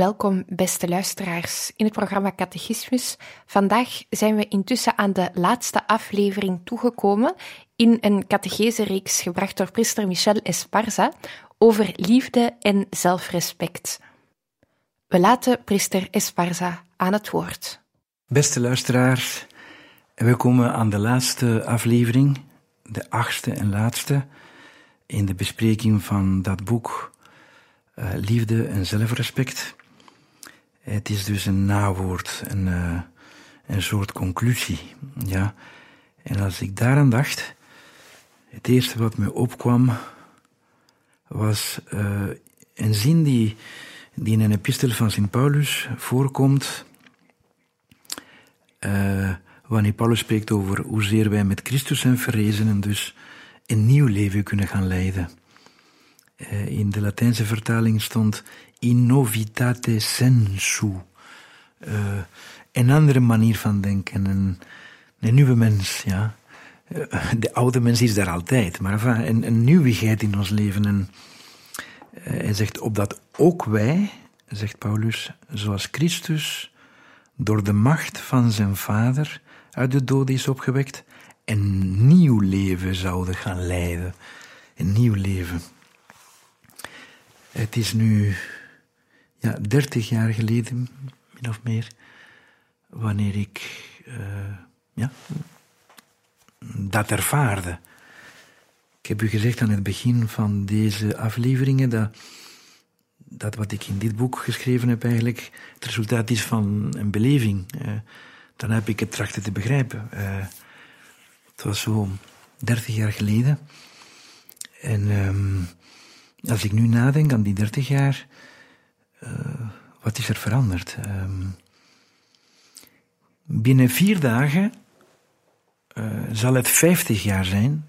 Welkom, beste luisteraars, in het programma Catechismus. Vandaag zijn we intussen aan de laatste aflevering toegekomen in een catechese-reeks gebracht door priester Michel Esparza over liefde en zelfrespect. We laten priester Esparza aan het woord. Beste luisteraars, we komen aan de laatste aflevering, de achtste en laatste, in de bespreking van dat boek uh, Liefde en Zelfrespect. Het is dus een nawoord, een, uh, een soort conclusie. Ja. En als ik daaraan dacht, het eerste wat me opkwam was uh, een zin die, die in een epistel van Sint Paulus voorkomt. Uh, wanneer Paulus spreekt over hoezeer wij met Christus zijn verrezen en dus een nieuw leven kunnen gaan leiden. in de Latijnse vertaling stond in novitate sensu. Uh, een andere manier van denken, een, nieuwe mens, ja. De oude mens is daar altijd, maar een, een nieuwigheid in ons leven. En, uh, hij zegt, opdat ook wij, zegt Paulus, zoals Christus door de macht van zijn vader uit de dood is opgewekt, een nieuw leven zouden gaan leiden. Een nieuw leven. Het is nu ja, 30 jaar geleden, min of meer, wanneer ik uh, ja, dat ervaarde. Ik heb u gezegd aan het begin van deze afleveringen dat, dat wat ik in dit boek geschreven heb eigenlijk het resultaat is van een beleving. Uh, dan heb ik het trachten te begrijpen. Uh, het was zo 30 jaar geleden. En um, als ik nu nadenk aan die 30 jaar, wat is er veranderd? Um, binnen vier dagen uh, zal het 50 jaar zijn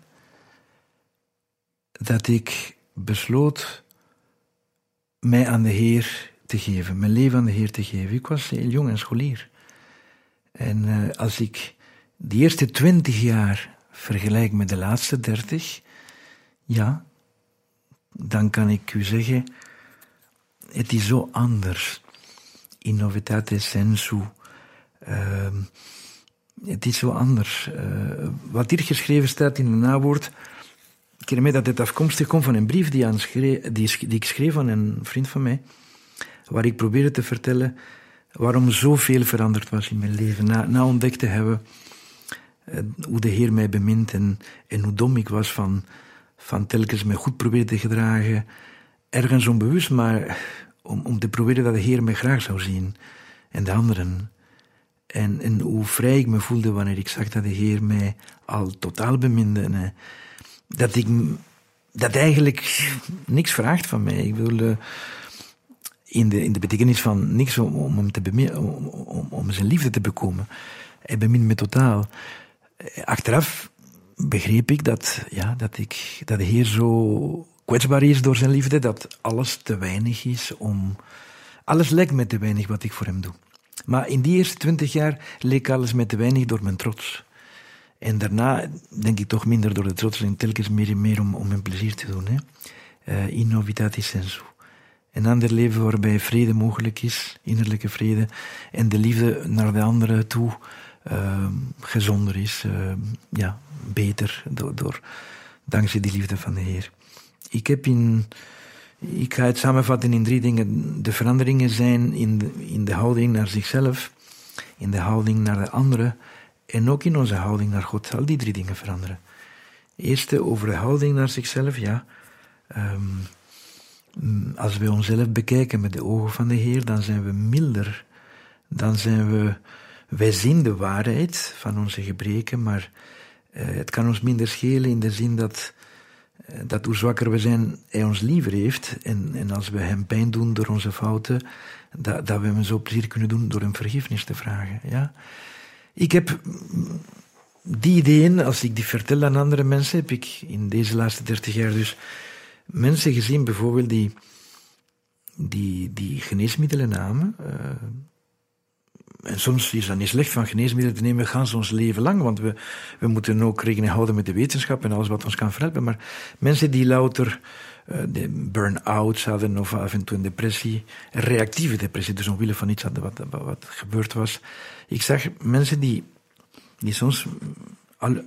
dat ik besloot mij aan de Heer te geven, mijn leven aan de Heer te geven. Ik was heel jong en scholier. En uh, als ik die eerste 20 jaar vergelijk met de laatste 30, ja, dan kan ik u zeggen het is zo anders. In novitate sensu. Uh, het is zo anders. Uh, wat hier geschreven staat in een nawoord. Ik herinner me dat het afkomstig komt van een brief die, aan die, ik schreef aan een vriend van mij. Waar ik probeerde te vertellen waarom zoveel veranderd was in mijn leven. Na, na ontdekt te hebben uh, hoe de Heer mij bemint en, en hoe dom ik was van, van telkens me goed proberen te gedragen ergens onbewust, maar om, om te proberen dat de Heer mij graag zou zien. En de anderen. En, en hoe vrij ik me voelde wanneer ik zag dat de Heer mij al totaal beminde. Eh, dat ik dat eigenlijk niks vraagt van mij. Ik wil uh, in, de, in de betekenis van niks om, om te om, om, om zijn liefde te bekomen. Hij bemint me totaal. Achteraf begreep ik dat, ja, dat, ik, dat de Heer zo kwetsbaar is door zijn liefde, dat alles te weinig is om. Alles lijkt me te weinig wat ik voor hem doe. Maar in die eerste twintig jaar leek alles me te weinig door mijn trots. En daarna denk ik toch minder door de trots en telkens meer en meer om, om mijn plezier te doen. Hè. Uh, in novitatis sensu. Een ander leven waarbij vrede mogelijk is, innerlijke vrede, en de liefde naar de anderen toe uh, gezonder is, uh, ja, beter, door, door, dankzij die liefde van de Heer. Ik heb in, Ik ga het samenvatten in drie dingen. De veranderingen zijn in de, in de houding naar zichzelf, in de houding naar de anderen en ook in onze houding naar God. Al die drie dingen veranderen. Eerste over de houding naar zichzelf, ja. Um, als we onszelf bekijken met de ogen van de Heer, dan zijn we milder. Dan zijn we, wij zien de waarheid van onze gebreken, maar uh, het kan ons minder schelen in de zin dat, dat hoe zwakker we zijn, Hij ons liever heeft. En, en als we Hem pijn doen door onze fouten, dat, dat we Hem zo plezier kunnen doen door Hem vergiffenis te vragen. Ja? Ik heb die ideeën, als ik die vertel aan andere mensen, heb ik in deze laatste dertig jaar dus mensen gezien, bijvoorbeeld, die, die, die geneesmiddelen namen. Uh, en soms is dat niet slecht van geneesmiddelen te nemen, gaan ze ons leven lang, want we, we moeten ook rekening houden met de wetenschap en alles wat ons kan verhelpen. Maar mensen die louter uh, de burn-outs hadden of af en toe een depressie, een reactieve depressie, dus omwille van iets hadden wat, wat, gebeurd was. Ik zag mensen die, die soms al,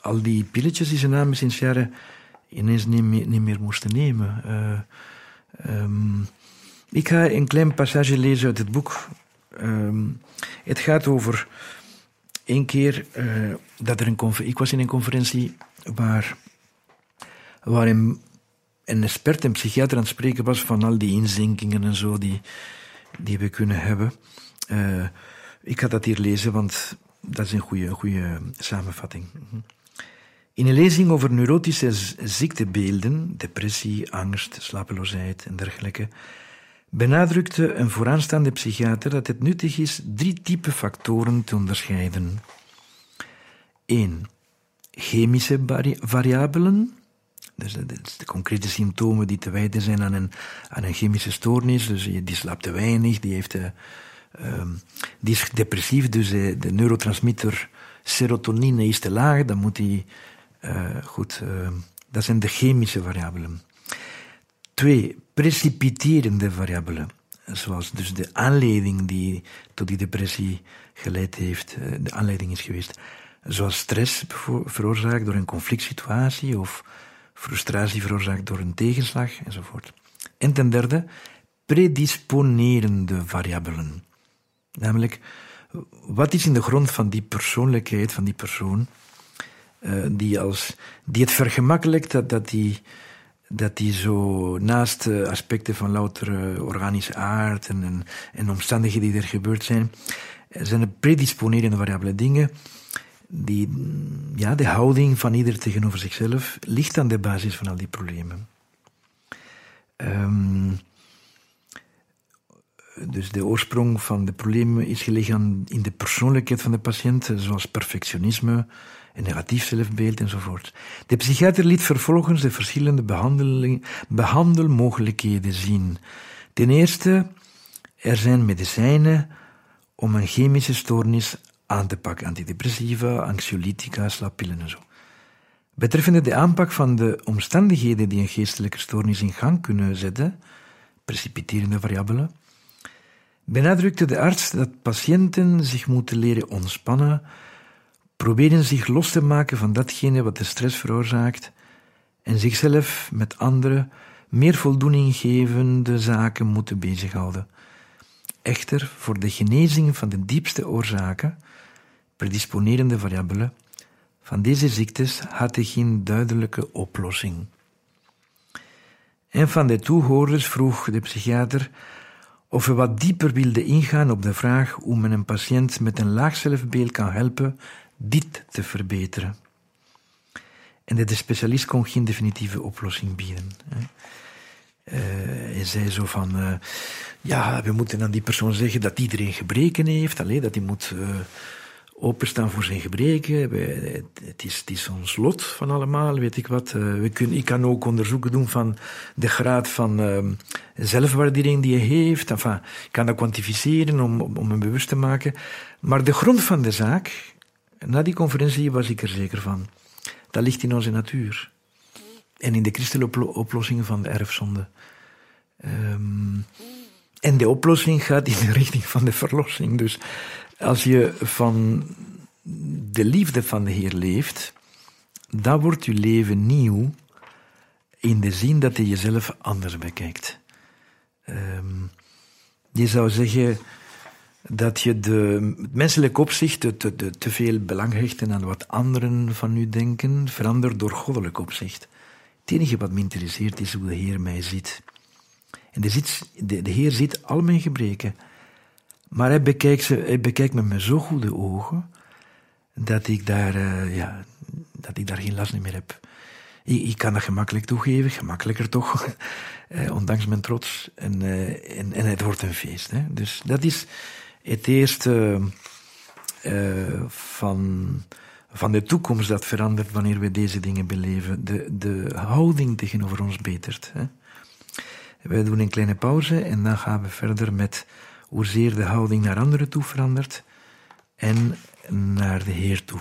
al die pilletjes die ze namen sinds jaren ineens niet meer, niet meer moesten nemen. Uh, um, ik ga een klein passage lezen uit het boek. Um, het gaat over één keer uh, dat er een. Ik was in een conferentie waar, waar een, expert, een psychiater aan het spreken was van al die inzinkingen en zo die, die we kunnen hebben. Uh, ik ga dat hier lezen, want dat is een goede, goede samenvatting. In een lezing over neurotische ziektebeelden, depressie, angst, slapeloosheid en dergelijke, benadrukte een vooraanstaande psychiater dat het nuttig is drie typen factoren te onderscheiden. 1. Chemische variabelen, dus de, concrete symptomen die te wijten zijn aan een, aan een chemische stoornis, dus die slaapt te weinig, die, heeft, uh, die is depressief, dus de, de neurotransmitter serotonine is te laag, dan moet hij uh, goed, dat zijn de chemische variabelen. Twee, precipiterende variabelen. Zoals dus de aanleiding die tot die depressie geleid heeft, uh, de aanleiding is geweest. Zoals stress veroorzaakt door een conflict situatie of frustratie veroorzaakt door een tegenslag enzovoort. En ten derde, predisponerende variabelen. Namelijk, wat is in de grond van die persoonlijkheid, van die persoon, uh, die, als, die het vergemakkelijkt dat, dat die dat die zo naast uh, aspecten van louter uh, organische aard en, en, en, omstandigheden die er gebeurd zijn, zijn er predisponerende variabele dingen die, ja, de houding van ieder tegenover zichzelf ligt aan de basis van al die problemen. Um, dus de oorsprong van de problemen is gelegen in de persoonlijkheid van de patiënt, zoals perfectionisme, een negatief zelfbeeld enzovoort. De psychiater liet vervolgens de verschillende behandelmogelijkheden zien. Ten eerste, er zijn medicijnen om een chemische stoornis aan te pakken, antidepressiva, anxiolytica, slaappillen en zo. Betreffende de aanpak van de omstandigheden die een geestelijke stoornis in gang kunnen zetten, precipiterende variabelen, benadrukte de arts dat patiënten zich moeten leren ontspannen proberen zich los te maken van datgene wat de stress veroorzaakt en zichzelf met andere, meer voldoening gevende zaken moeten bezighouden. Echter, voor de genezing van de diepste oorzaken, predisponerende variabelen, van deze ziektes had hij geen duidelijke oplossing. Een van de toehoorders vroeg de psychiater of hij wat dieper wilde ingaan op de vraag hoe men een patiënt met een laag zelfbeeld kan helpen dit te verbeteren. En de specialist kon geen definitieve oplossing bieden. Uh, hij zei zo van, uh, ja, we moeten aan die persoon zeggen dat iedereen gebreken heeft, alleen dat hij moet uh, openstaan voor zijn gebreken. Het, is, het is ons lot van allemaal, weet ik wat. we kunnen, ik kan ook onderzoeken doen van de graad van zelfwaardering die je heeft. Enfin, ik kan dat kwantificeren om, om, om hem bewust te maken. Maar de grond van de zaak na die conferentie was ik er zeker van. Dat ligt in onze natuur. En in de christelijke oplossing van de erfzonde. Um, en de oplossing gaat in de richting van de verlossing. Dus als je van de liefde van de Heer leeft, dan wordt je leven nieuw in de zin dat je jezelf anders bekijkt. Ehm, je zou zeggen dat je de, menselijk opzicht te, te, te veel belang hecht aan wat anderen van u denken, verandert door goddelijk opzicht. Het enige wat me interesseert is hoe de Heer mij ziet. En de, de, de Heer ziet al mijn gebreken, maar hij bekijkt, ze, hij bekijkt me met zo goede ogen dat ik daar, uh, ja, dat ik daar geen last meer heb. Ik, ik, kan dat gemakkelijk toegeven, gemakkelijker toch, eh, ondanks mijn trots. En, uh, en, en, het wordt een feest. Hè. Dus dat is het eerste uh, van, van de toekomst dat verandert wanneer we deze dingen beleven. De, de houding tegenover ons betert. Hè. Wij doen een kleine pauze en dan gaan we verder met hoezeer de houding naar anderen toe verandert en naar de Heer toe.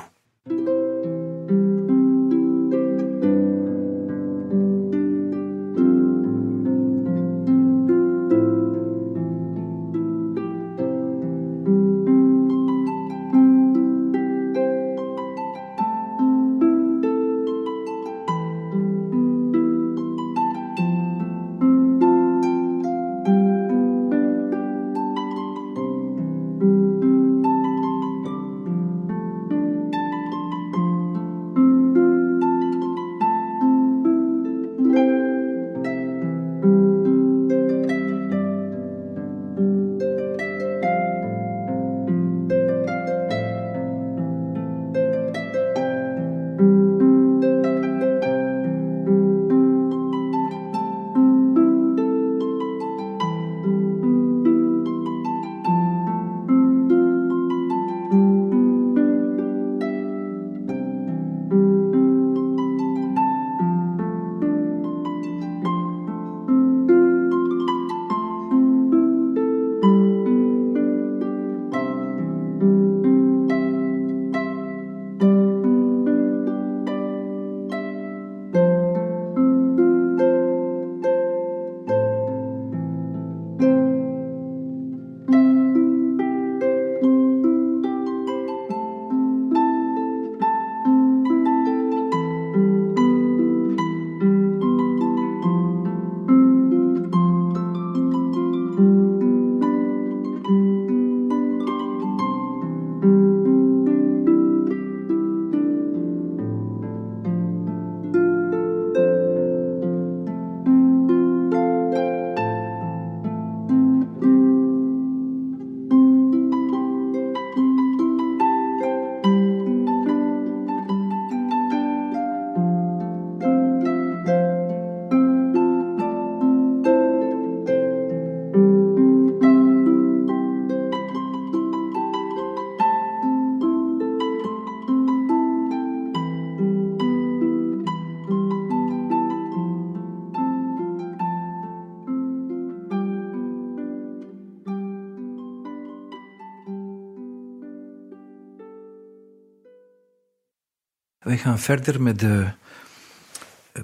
Gaan verder met de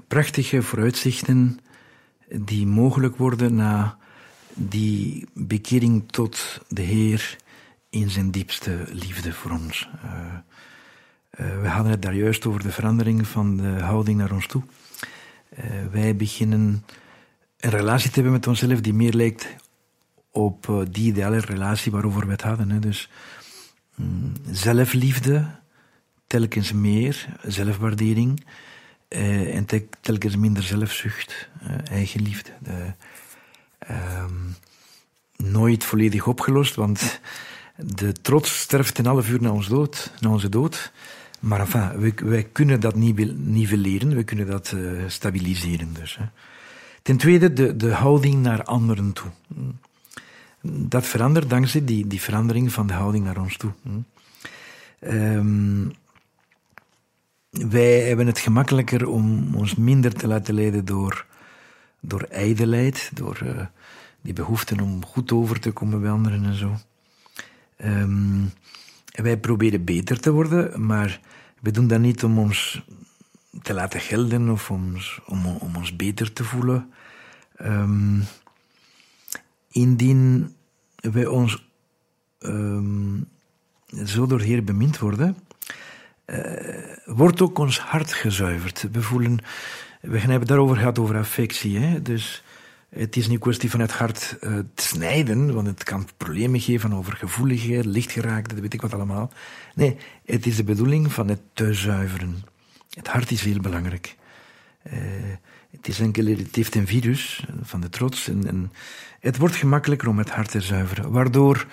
prachtige vooruitzichten die mogelijk worden na die bekering tot de Heer in zijn diepste liefde voor ons. Uh, uh, we hadden het daar juist over de verandering van de houding naar ons toe. Wij beginnen een relatie te hebben met onszelf die meer lijkt op die ideale relatie waarover we het hadden. Hè. Dus mm, zelfliefde, telkens meer zelfwaardering uh, en telkens minder zelfzucht, uh, eigenliefde. De, uh, nooit volledig opgelost, want de trots sterft in alle vuur naar, ons dood, naar onze dood. Maar enfin, wij, kunnen dat nivelleren, we kunnen dat uh, stabiliseren. Dus, hè. Ten tweede, de, de houding naar anderen toe. Dat verandert dankzij die, die verandering van de houding naar ons toe. Um, wij hebben het gemakkelijker om ons minder te laten leiden door, door ijdelheid, door uh, die behoefte om goed over te komen bij anderen en zo. Um, wij proberen beter te worden, maar we doen dat niet om ons te laten gelden of om, om, ons beter te voelen. Um, indien wij ons um, zo door Heer bemind worden, wordt ook ons hart gezuiverd. We voelen we hebben daarover gehad, over affectie. Hè? Dus het is niet kwestie van het hart uh, te snijden, want het kan problemen geven over gevoeligheid, lichtgeraakt, dat weet ik wat allemaal. Nee, het is de bedoeling van het te zuiveren. Het hart is heel belangrijk. Uh, het, is enkel, het heeft een virus van de trots en, en het wordt gemakkelijker om het hart te zuiveren, waardoor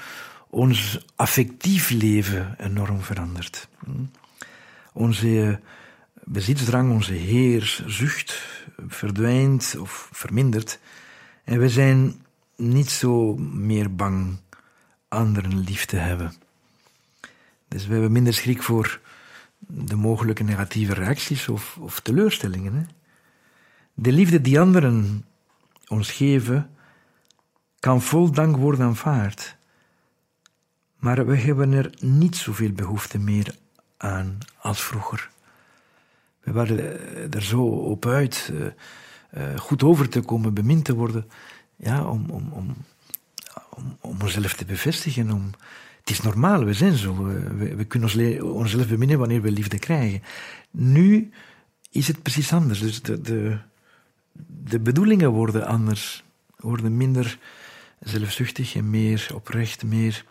ons affectief leven enorm verandert. Onze bezitsdrang, onze heerszucht verdwijnt of vermindert. En we zijn niet zo meer bang anderen lief te hebben. Dus we hebben minder schrik voor de mogelijke negatieve reacties of, teleurstellingen. De liefde die anderen ons geven, kan vol dank worden aanvaard. Maar we hebben er niet zoveel behoefte meer aan als vroeger. We waren er zo op uit uh, uh, goed over te komen, bemind te worden, ja, om, om, om, om, onszelf te bevestigen. Om, het is normaal, we zijn zo. We, kunnen ons onszelf beminnen wanneer we liefde krijgen. Nu is het precies anders. Dus de, de, de bedoelingen worden anders, worden minder zelfzuchtig en meer oprecht, meer.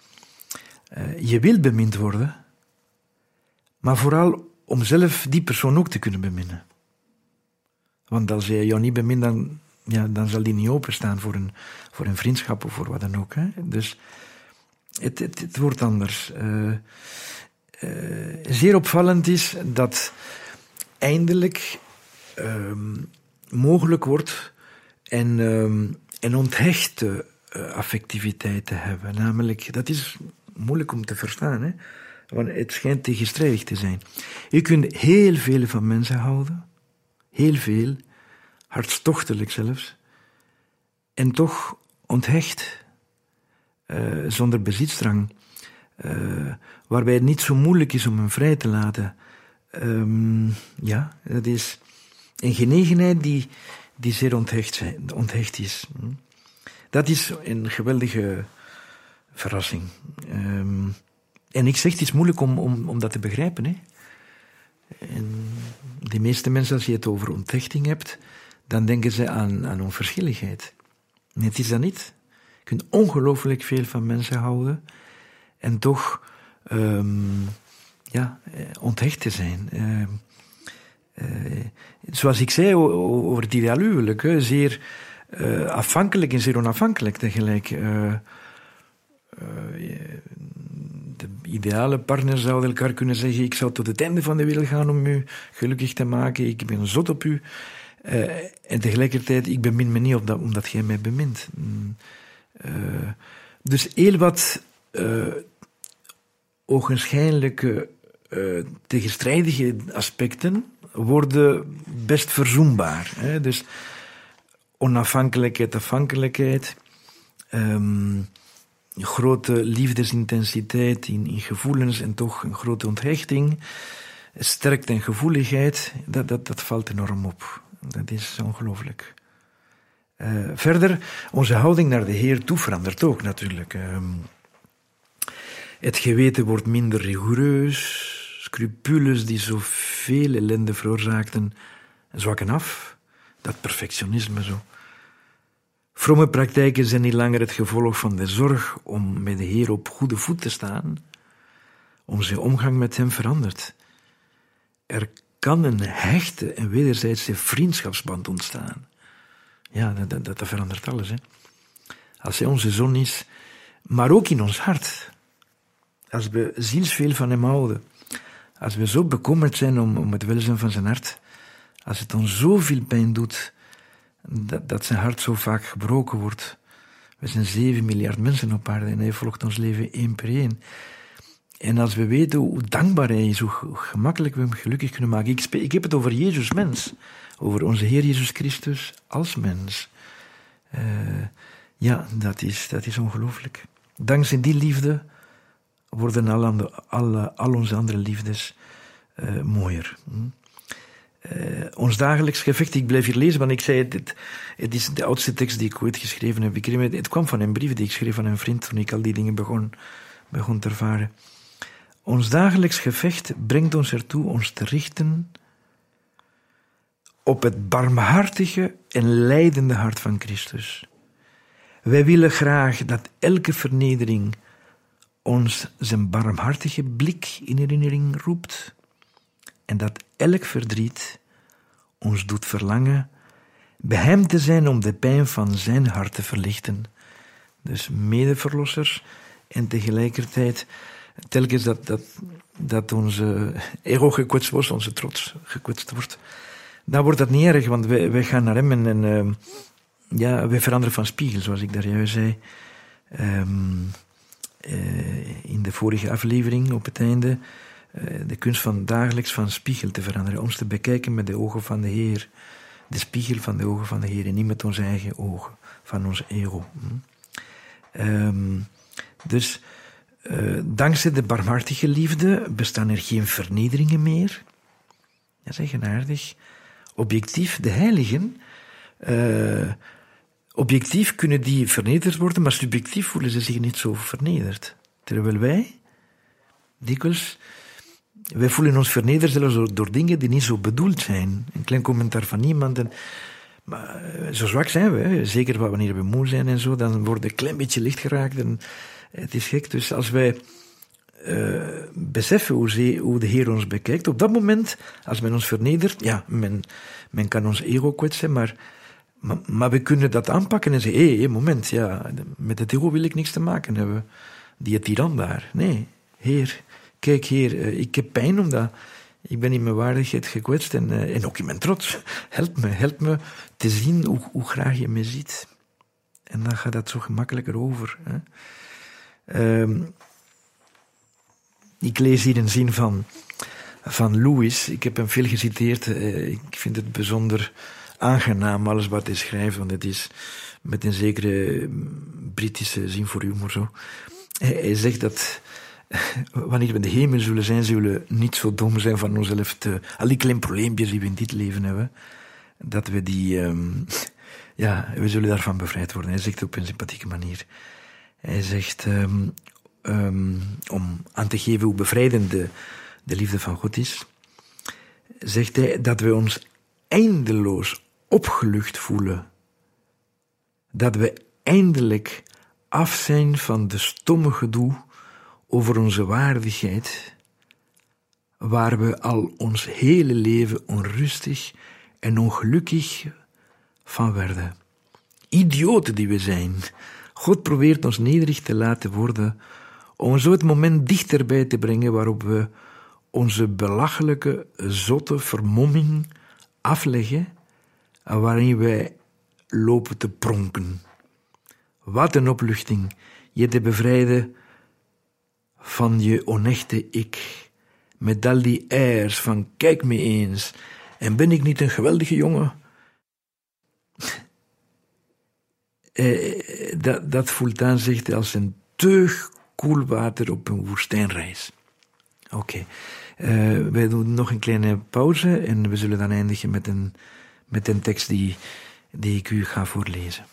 Je wil bemind worden, maar vooral om zelf die persoon ook te kunnen beminnen. Want als je jou niet bemint, dan, ja, dan zal die niet openstaan voor een, voor een vriendschap of voor wat dan ook. Hè? Dus het, het, wordt anders. Uh, uh, zeer opvallend is dat eindelijk uh, mogelijk wordt en, ehm, en onthechte uh, affectiviteit te hebben. Namelijk, dat is moeilijk om te verstaan. Hè? Want het schijnt tegenstrijdig te zijn. Je kunt heel veel van mensen houden, heel veel, hartstochtelijk zelfs, en toch onthecht, uh, zonder bezitstrang, uh, waarbij het niet zo moeilijk is om hem vrij te laten. Um, ja, dat is een genegenheid die, die zeer onthecht, onthecht is. Dat is een geweldige verrassing. Um, en ik zeg, het is moeilijk om, om, om dat te begrijpen. Hè? En de meeste mensen, als je het over onthechting hebt, dan denken ze aan, aan onverschilligheid. Nee, het is dat niet. Je kunt ongelooflijk veel van mensen houden en toch um, ja, eh, onthecht te zijn. Uh, uh, zoals ik zei over het ideaal zeer uh, afhankelijk en zeer onafhankelijk tegelijk. De ideale partner zou elkaar kunnen zeggen: Ik zou tot het einde van de wereld gaan om u gelukkig te maken, ik ben zot op u. Uh, en tegelijkertijd, ik bemin me niet op dat, omdat jij mij bemint. Uh, dus heel wat uh, ogenschijnlijke tegenstrijdige aspecten worden best verzoenbaar. Hè? Dus onafhankelijkheid, afhankelijkheid. Um, grote liefdesintensiteit in, in gevoelens en toch een grote onthechting, sterkte en gevoeligheid, dat, dat, dat valt enorm op. Dat is ongelooflijk. Uh, verder, onze houding naar de Heer toe verandert ook natuurlijk. Uh, het geweten wordt minder rigoureus, scrupules die zoveel ellende veroorzaakten, zwakken af. Dat perfectionisme zo. Vrome praktijken zijn niet langer het gevolg van de zorg om met de Heer op goede voet te staan. Onze omgang met Hem verandert. Er kan een hechte en wederzijdse vriendschapsband ontstaan. Ja, dat, dat, dat verandert alles. Hè? Als Hij onze zon is, maar ook in ons hart. Als we zielsveel van Hem houden. Als we zo bekommerd zijn om, om het welzijn van zijn hart. Als het ons zoveel pijn doet dat, dat zijn hart zo vaak gebroken wordt. We zijn 7 miljard mensen op aarde en hij volgt ons leven één per één. En als we weten hoe dankbaar hij is, hoe gemakkelijk we hem gelukkig kunnen maken. Ik, ik heb het over Jezus mens, over onze Heer Jezus Christus als mens. Uh, ja, dat is, dat is ongelooflijk. Dankzij die liefde worden al, al onze andere liefdes uh, mooier. Hm? Uh, ons dagelijks gevecht, ik blijf hier lezen, want ik zei het, het, is de oudste tekst die ik ooit geschreven heb. Het kwam van een brief die ik schreef aan een vriend toen ik al die dingen begon, begon te ervaren. Ons dagelijks gevecht brengt ons ertoe ons te richten op het barmhartige en lijdende hart van Christus. Wij willen graag dat elke vernedering ons zijn barmhartige blik in herinnering roept en dat elk verdriet ons doet verlangen bij hem te zijn om de pijn van zijn hart te verlichten. Dus medeverlossers en tegelijkertijd telkens dat, dat, dat onze ego gekwetst wordt, onze trots gekwetst wordt, dan wordt dat niet erg, want wij, wij gaan naar hem en, en uh, ja, wij veranderen van spiegel, zoals ik daar juist zei. Um, uh, in de vorige aflevering op het einde. Uh, de kunst van dagelijks van spiegel te veranderen, ons te bekijken met de ogen van de Heer. De spiegel van de ogen van de Heer en niet met onze eigen ogen, van ons ego. Hm? Um, dus uh, dankzij de barmhartige liefde bestaan er geen vernederingen meer. Dat is eigenaardig. Objectief, de heiligen, uh, objectief kunnen die vernederd worden, maar subjectief voelen ze zich niet zo vernederd. Terwijl wij, dikwijls, wij voelen ons vernederd zelfs door, dingen die niet zo bedoeld zijn. Een klein commentaar van iemand. En, maar eh, zo zwak zijn we, zeker wanneer we moe zijn en zo, dan wordt een klein beetje licht geraakt. En, het is gek. Dus als wij uh, beseffen hoe, de Heer ons bekijkt, op dat moment, als men ons vernedert, ja, men, men kan ons ego kwetsen, maar, maar, we kunnen dat aanpakken en zeggen, hé, hey, moment, ja, met het ego wil ik niks te maken hebben. Die tiran daar. Nee, Heer, kijk Heer, uh, ik heb pijn omdat ik ben in mijn waardigheid gekwetst en, uh, en ook in mijn trots. Help me, help me te zien hoe, hoe graag je me ziet. En dan gaat dat zo gemakkelijker over. Um, ik lees hier een zin van, van Louis. Ik heb hem veel geciteerd. Uh, ik vind het bijzonder aangenaam, alles wat hij schrijft, want het is met een zekere Britische zin voor humor zo. Hij zegt dat wanneer we de hemel zullen zijn, zullen we niet zo dom zijn van onszelf te... Al die kleine probleempjes die we in dit leven hebben, dat we die... Um, ja, we zullen daarvan bevrijd worden. Hij zegt op een sympathieke manier. Hij zegt, um, um, om aan te geven hoe bevrijdend de, de liefde van God is, zegt hij dat we ons eindeloos opgelucht voelen. Dat we eindelijk af zijn van de stomme gedoe over onze waardigheid, waar we al ons hele leven onrustig en ongelukkig van werden. Idioten die we zijn, God probeert ons nederig te laten worden om zo het moment dichterbij te brengen waarop we onze belachelijke, zotte vermomming afleggen en waarin wij lopen te pronken. Wat een opluchting, je te bevrijden van je onechte ik, met al die airs van kijk me eens, en ben ik niet een geweldige jongen? eh, dat, dat voelt aan zich als een teug koel water op een woestijnreis. Oké, okay. uh, wij doen nog een kleine pauze en we zullen dan eindigen met een, met een tekst die, die ik u ga voorlezen.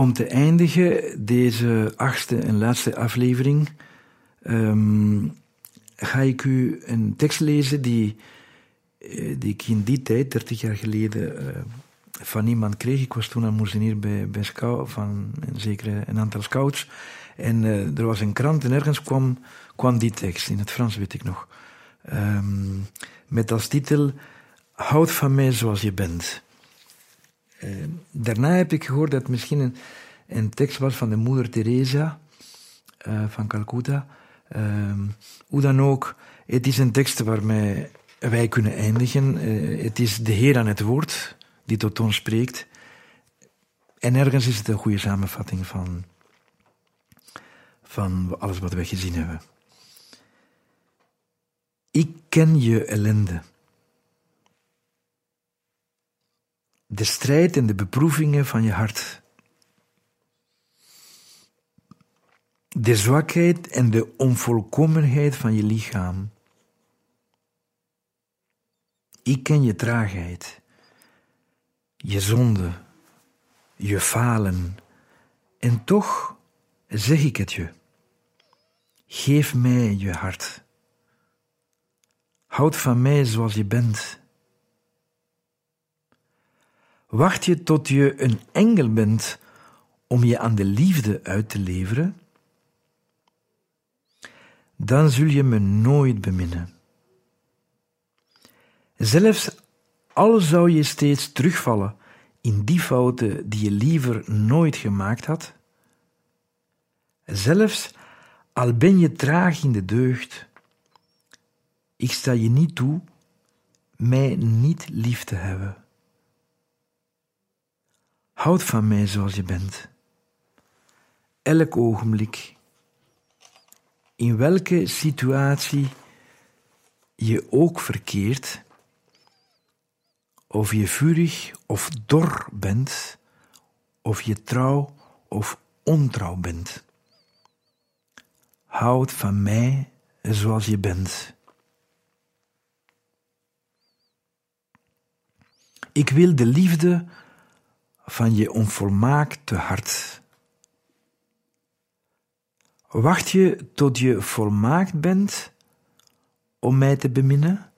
Om te eindigen deze achtste en laatste aflevering ehm, ga ik u een tekst lezen die, eh, die ik in die tijd, 30 jaar geleden, uh, van iemand kreeg. Ik was toen aan moezenier bij, bij scout, van een, zeker een aantal scouts. En uh, er was een krant en ergens kwam, kwam die tekst, in het Frans weet ik nog. Um, met als titel Houd van mij zoals je bent. Uh, daarna heb ik gehoord dat het misschien een, tekst was van de moeder Teresa uh, van Calcutta. Uh, hoe dan ook, het is een tekst waarmee wij kunnen eindigen. het is de Heer aan het woord die tot ons spreekt. En ergens is het een goede samenvatting van, van alles wat wij gezien hebben. Ik ken je ellende. De strijd en de beproevingen van je hart. De zwakheid en de onvolkomenheid van je lichaam. Ik ken je traagheid, je zonde, je falen. En toch zeg ik het je. Geef mij je hart. Houd van mij zoals je bent. Wacht je tot je een engel bent om je aan de liefde uit te leveren? Dan zul je me nooit beminnen. Zelfs al zou je steeds terugvallen in die fouten die je liever nooit gemaakt had, zelfs al ben je traag in de deugd, ik sta je niet toe mij niet lief te hebben. Houd van mij zoals je bent. Elk ogenblik, in welke situatie je ook verkeert, of je vurig of dor bent, of je trouw of ontrouw bent. Houd van mij zoals je bent. Ik wil de liefde van je onvolmaakte hart. Wacht je tot je volmaakt bent om mij te beminnen,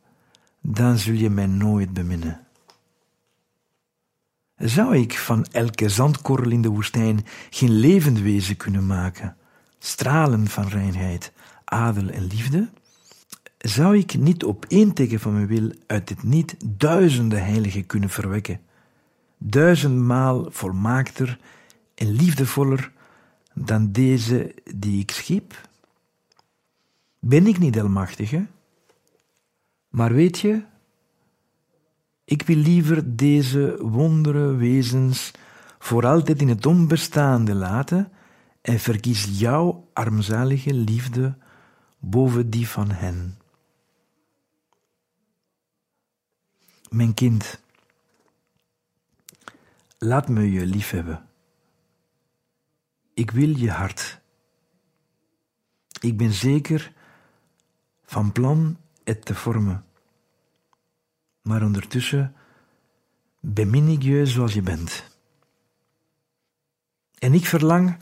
dan zul je mij nooit beminnen. Zou ik van elke zandkorrel in de woestijn geen levend wezen kunnen maken, stralen van reinheid, adel en liefde? zou ik niet op één teken van mijn wil uit dit niet duizenden heiligen kunnen verwekken, duizendmaal volmaakter en liefdevoller dan deze die ik schiep? Ben ik niet almachtige? Maar weet je, ik wil liever deze wondere wezens voor altijd in het onbestaande laten en verkies jouw armzalige liefde boven die van hen. Mijn kind, laat me je liefhebben. Ik wil je hart. Ik ben zeker van plan het te vormen. Maar ondertussen bemin ik je zoals je bent. En ik verlang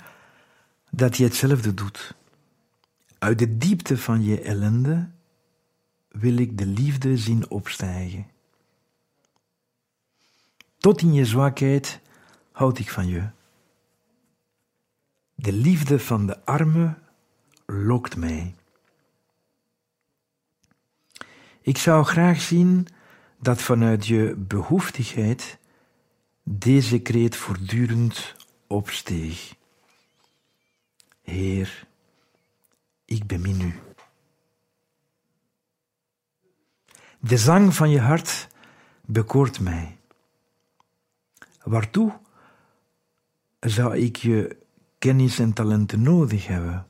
dat je hetzelfde doet. Uit de diepte van je ellende wil ik de liefde zien opstijgen. Tot in je zwakheid houd ik van je. De liefde van de arme lokt mij. Ik zou graag zien dat vanuit je behoeftigheid deze kreet voortdurend opsteeg. Heer, ik bemin u. De zang van je hart bekoort mij. Waartoe zou ik je kennis en talenten nodig hebben?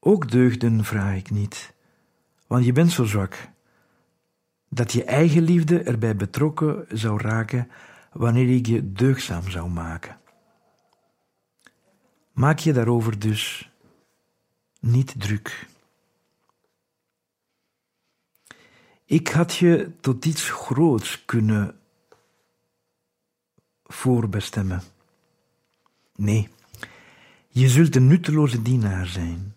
Ook deugden vraag ik niet, want je bent zo zwak dat je eigen liefde erbij betrokken zou raken wanneer ik je deugzaam zou maken. Maak je daarover dus niet druk. Ik had je tot iets groots kunnen voorbestemmen. Nee, je zult een nutteloze dienaar zijn.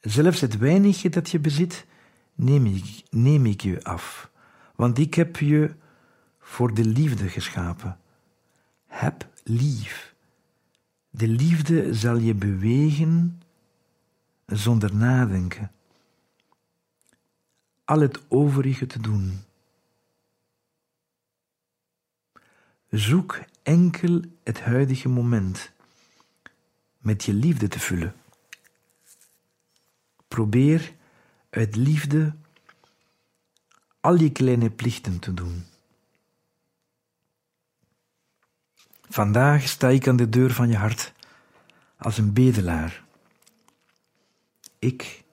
Zelfs het weinige dat je bezit, neem ik, neem ik je af, want ik heb je voor de liefde geschapen. Heb lief. De liefde zal je bewegen zonder nadenken. Al het overige te doen. Zoek enkel het huidige moment met je liefde te vullen. Probeer uit liefde al je kleine plichten te doen. Vandaag sta ik aan de deur van je hart als een bedelaar. Ik,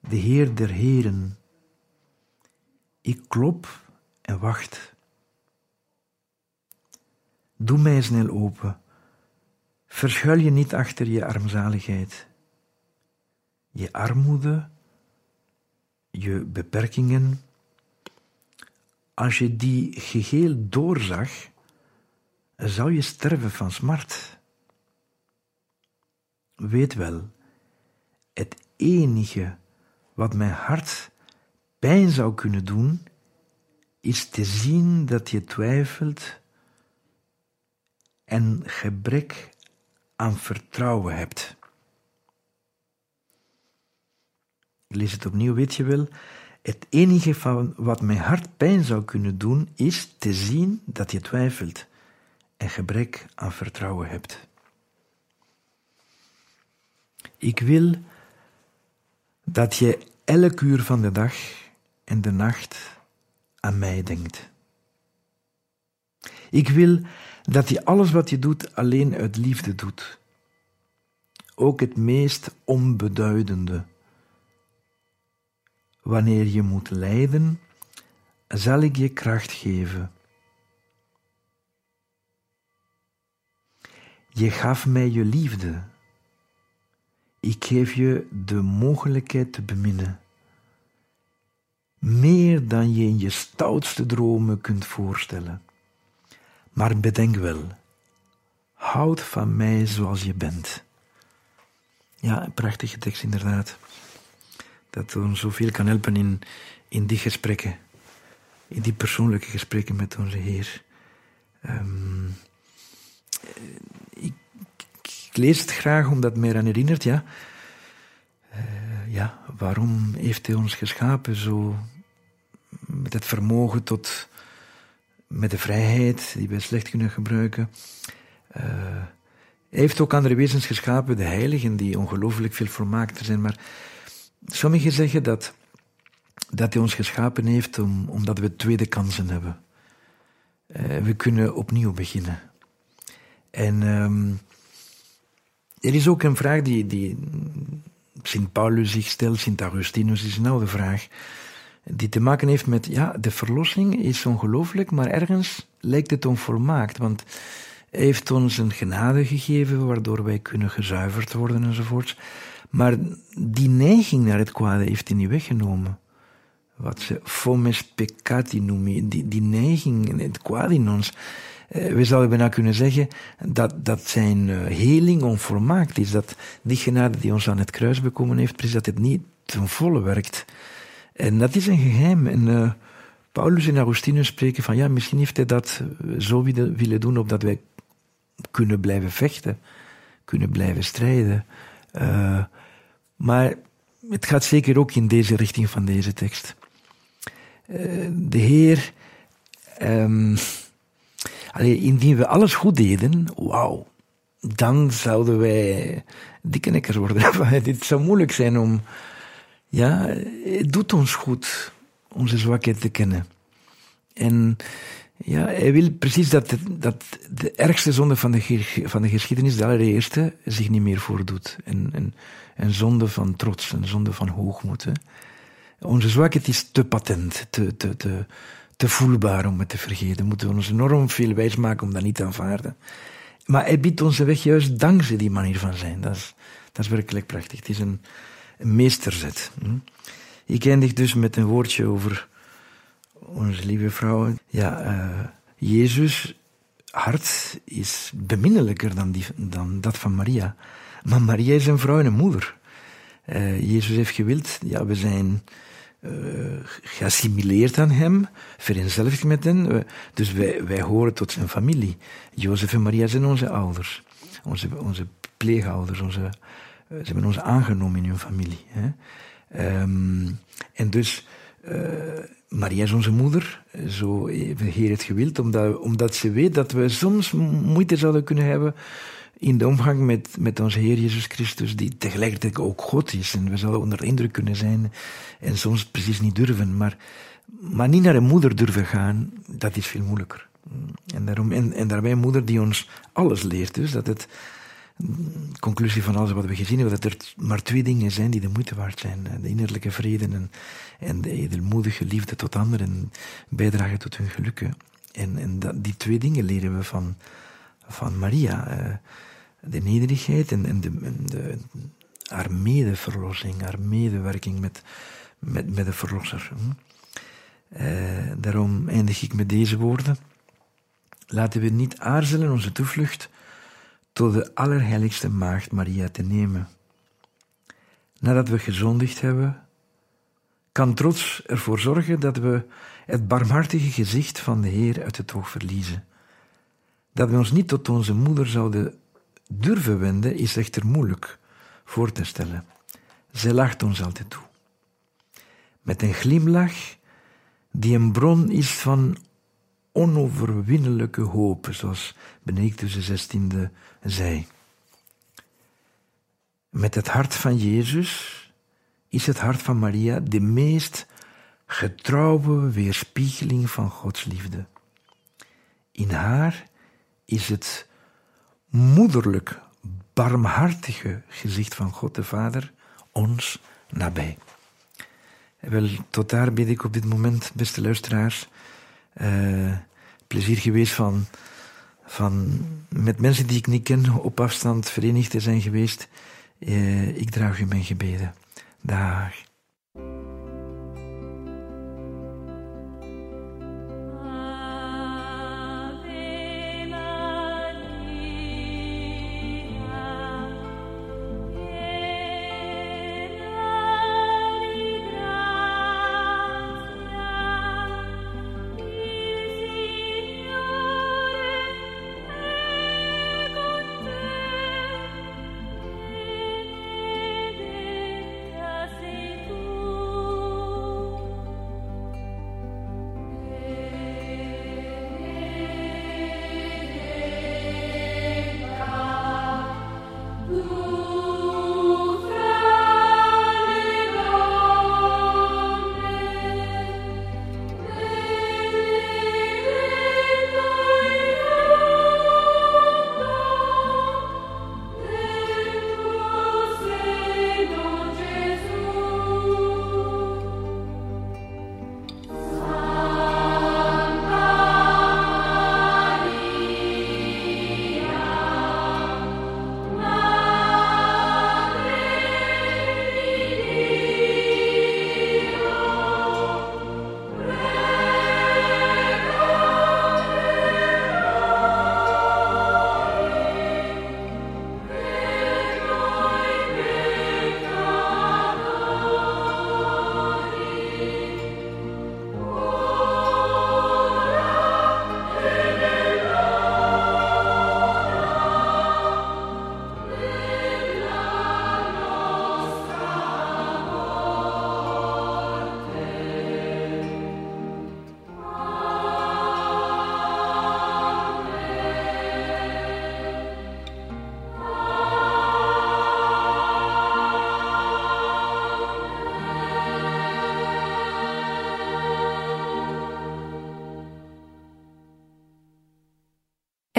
de Heer der Heren, ik klop en wacht. Doe mij snel open. Verschuil je niet achter je armzaligheid. Je armoede, je beperkingen, als je die geheel doorzag, zou je sterven van smart. Weet wel, het enige wat mijn hart pijn zou kunnen doen, is te zien dat je twijfelt en gebrek aan vertrouwen hebt. Lees het opnieuw, weet je wel. Het enige van wat mijn hart pijn zou kunnen doen, is te zien dat je twijfelt en gebrek aan vertrouwen hebt. Ik wil dat je elk uur van de dag en de nacht aan mij denkt. Ik wil dat je alles wat je doet alleen uit liefde doet. Ook het meest onbeduidende. Wanneer je moet lijden, zal ik je kracht geven. Je gaf mij je liefde. Ik geef je de mogelijkheid te beminnen. Meer dan je in je stoutste dromen kunt voorstellen. Maar bedenk wel, houd van mij zoals je bent. Ja, een prachtige tekst inderdaad. Dat ons zoveel kan helpen in, in die gesprekken. In die persoonlijke gesprekken met onze Heer. Um, ik, lees het graag omdat het mij eraan herinnert, ja. Uh, ja, waarom heeft Hij ons geschapen zo met het vermogen tot met de vrijheid die wij slecht kunnen gebruiken. Hij heeft ook andere wezens geschapen, de heiligen, die ongelooflijk veel volmaakter zijn. Maar sommigen zeggen dat, dat hij ons geschapen heeft om, omdat we tweede kansen hebben. Uh, we kunnen opnieuw beginnen. En um, er is ook een vraag die, die Sint Paulus zich stelt, Sint Augustinus is een oude vraag die te maken heeft met, ja, de verlossing is ongelooflijk, maar ergens lijkt het onvolmaakt, want hij heeft ons een genade gegeven waardoor wij kunnen gezuiverd worden enzovoorts. Maar die neiging naar het kwade heeft hij niet weggenomen. Wat ze fomes peccati noemen, die, die neiging, het kwade in ons. Eh, we zouden bijna kunnen zeggen dat, dat zijn uh, heling onvolmaakt is. Dat die genade die ons aan het kruis bekomen heeft, precies dat het niet ten volle werkt. En dat is een geheim. En uh, Paulus en Augustinus spreken van ja, misschien heeft hij dat zo willen doen opdat wij kunnen blijven vechten, kunnen blijven strijden. Uh, maar het gaat zeker ook in deze richting van deze tekst. De Heer, um, allee, indien we alles goed deden, wauw, dan zouden wij dikke nekkers worden. Dit zou moeilijk zijn om ja, het doet ons goed onze zwakheid te kennen. En ja, hij wil precies dat, dat de ergste zonde van de, van de geschiedenis, de allereerste, zich niet meer voordoet. Een, een, een zonde van trots, een zonde van hoogmoed. Onze zwakheid is te patent, te, te, te, te voelbaar om het te vergeten. We moeten ons enorm veel wijs maken om dat niet te aanvaarden. Maar hij biedt onze weg juist dankzij die manier van zijn. Dat is, dat is werkelijk prachtig. Het is een, een meesterzet. Hm? Ik eindig dus met een woordje over onze lieve vrouw. Ja, uh, Jezus hart is beminnelijker dan, die, dan dat van Maria. Maar Maria is een vrouw en een moeder. Uh, Jezus heeft gewild, ja, we zijn uh, geassimileerd aan hem, vereenzelvigd met hen. dus wij, wij horen tot zijn familie. Jozef en Maria zijn onze ouders, onze, onze pleegouders, onze, ze hebben ons aangenomen in hun familie. Hè. Um, en dus Maria is onze moeder, zo heeft de Heer het gewild, omdat, omdat ze weet dat we soms moeite zouden kunnen hebben in de omgang met, met onze Heer Jezus Christus, die tegelijkertijd ook God is. En we zouden onder indruk kunnen zijn en soms precies niet durven. Maar, maar niet naar een moeder durven gaan, dat is veel moeilijker. En, daarom, en, en daarbij een moeder die ons alles leert. Dus dat het, conclusie van alles wat we gezien hebben, dat er maar twee dingen zijn die de moeite waard zijn. De innerlijke vrede en, en de edelmoedige liefde tot anderen, bijdragen tot hun geluk. En, en die twee dingen leren we van, van Maria. Eh, de nederigheid en, en, de, de, haar medeverlossing, haar medewerking met, met, met de verlosser. Uh, daarom eindig ik met deze woorden. Laten we niet aarzelen onze toevlucht tot de allerheiligste maagd Maria te nemen. Nadat we gezondigd hebben, kan trots ervoor zorgen dat we het barmhartige gezicht van de Heer uit het oog verliezen. Dat we ons niet tot onze moeder zouden durven wenden, is echter moeilijk voor te stellen. Zij lacht ons altijd toe. Met een glimlach die een bron is van onoverwinnelijke hoop, zoals Benedictus XVI zei. Met het hart van Jezus is het hart van Maria de meest getrouwe weerspiegeling van Gods liefde. In haar is het moederlijk, barmhartige gezicht van God de Vader ons nabij. Wel, tot daar bid ik op dit moment, beste luisteraars. Uh, plezier geweest van, van met mensen die ik niet ken op afstand verenigd te zijn geweest. Uh, ik draag u mijn gebeden. Dag.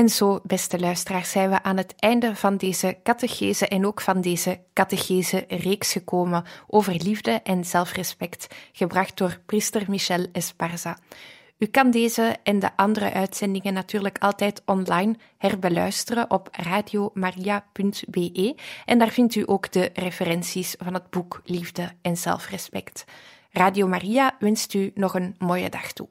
En zo, beste luisteraars, zijn we aan het einde van deze catechese en ook van deze catechese reeks gekomen over liefde en zelfrespect, gebracht door priester Michel Esparza. U kan deze en de andere uitzendingen natuurlijk altijd online herbeluisteren op radiomaria.be en daar vindt u ook de referenties van het boek Liefde en Zelfrespect. Radio Maria wenst u nog een mooie dag toe.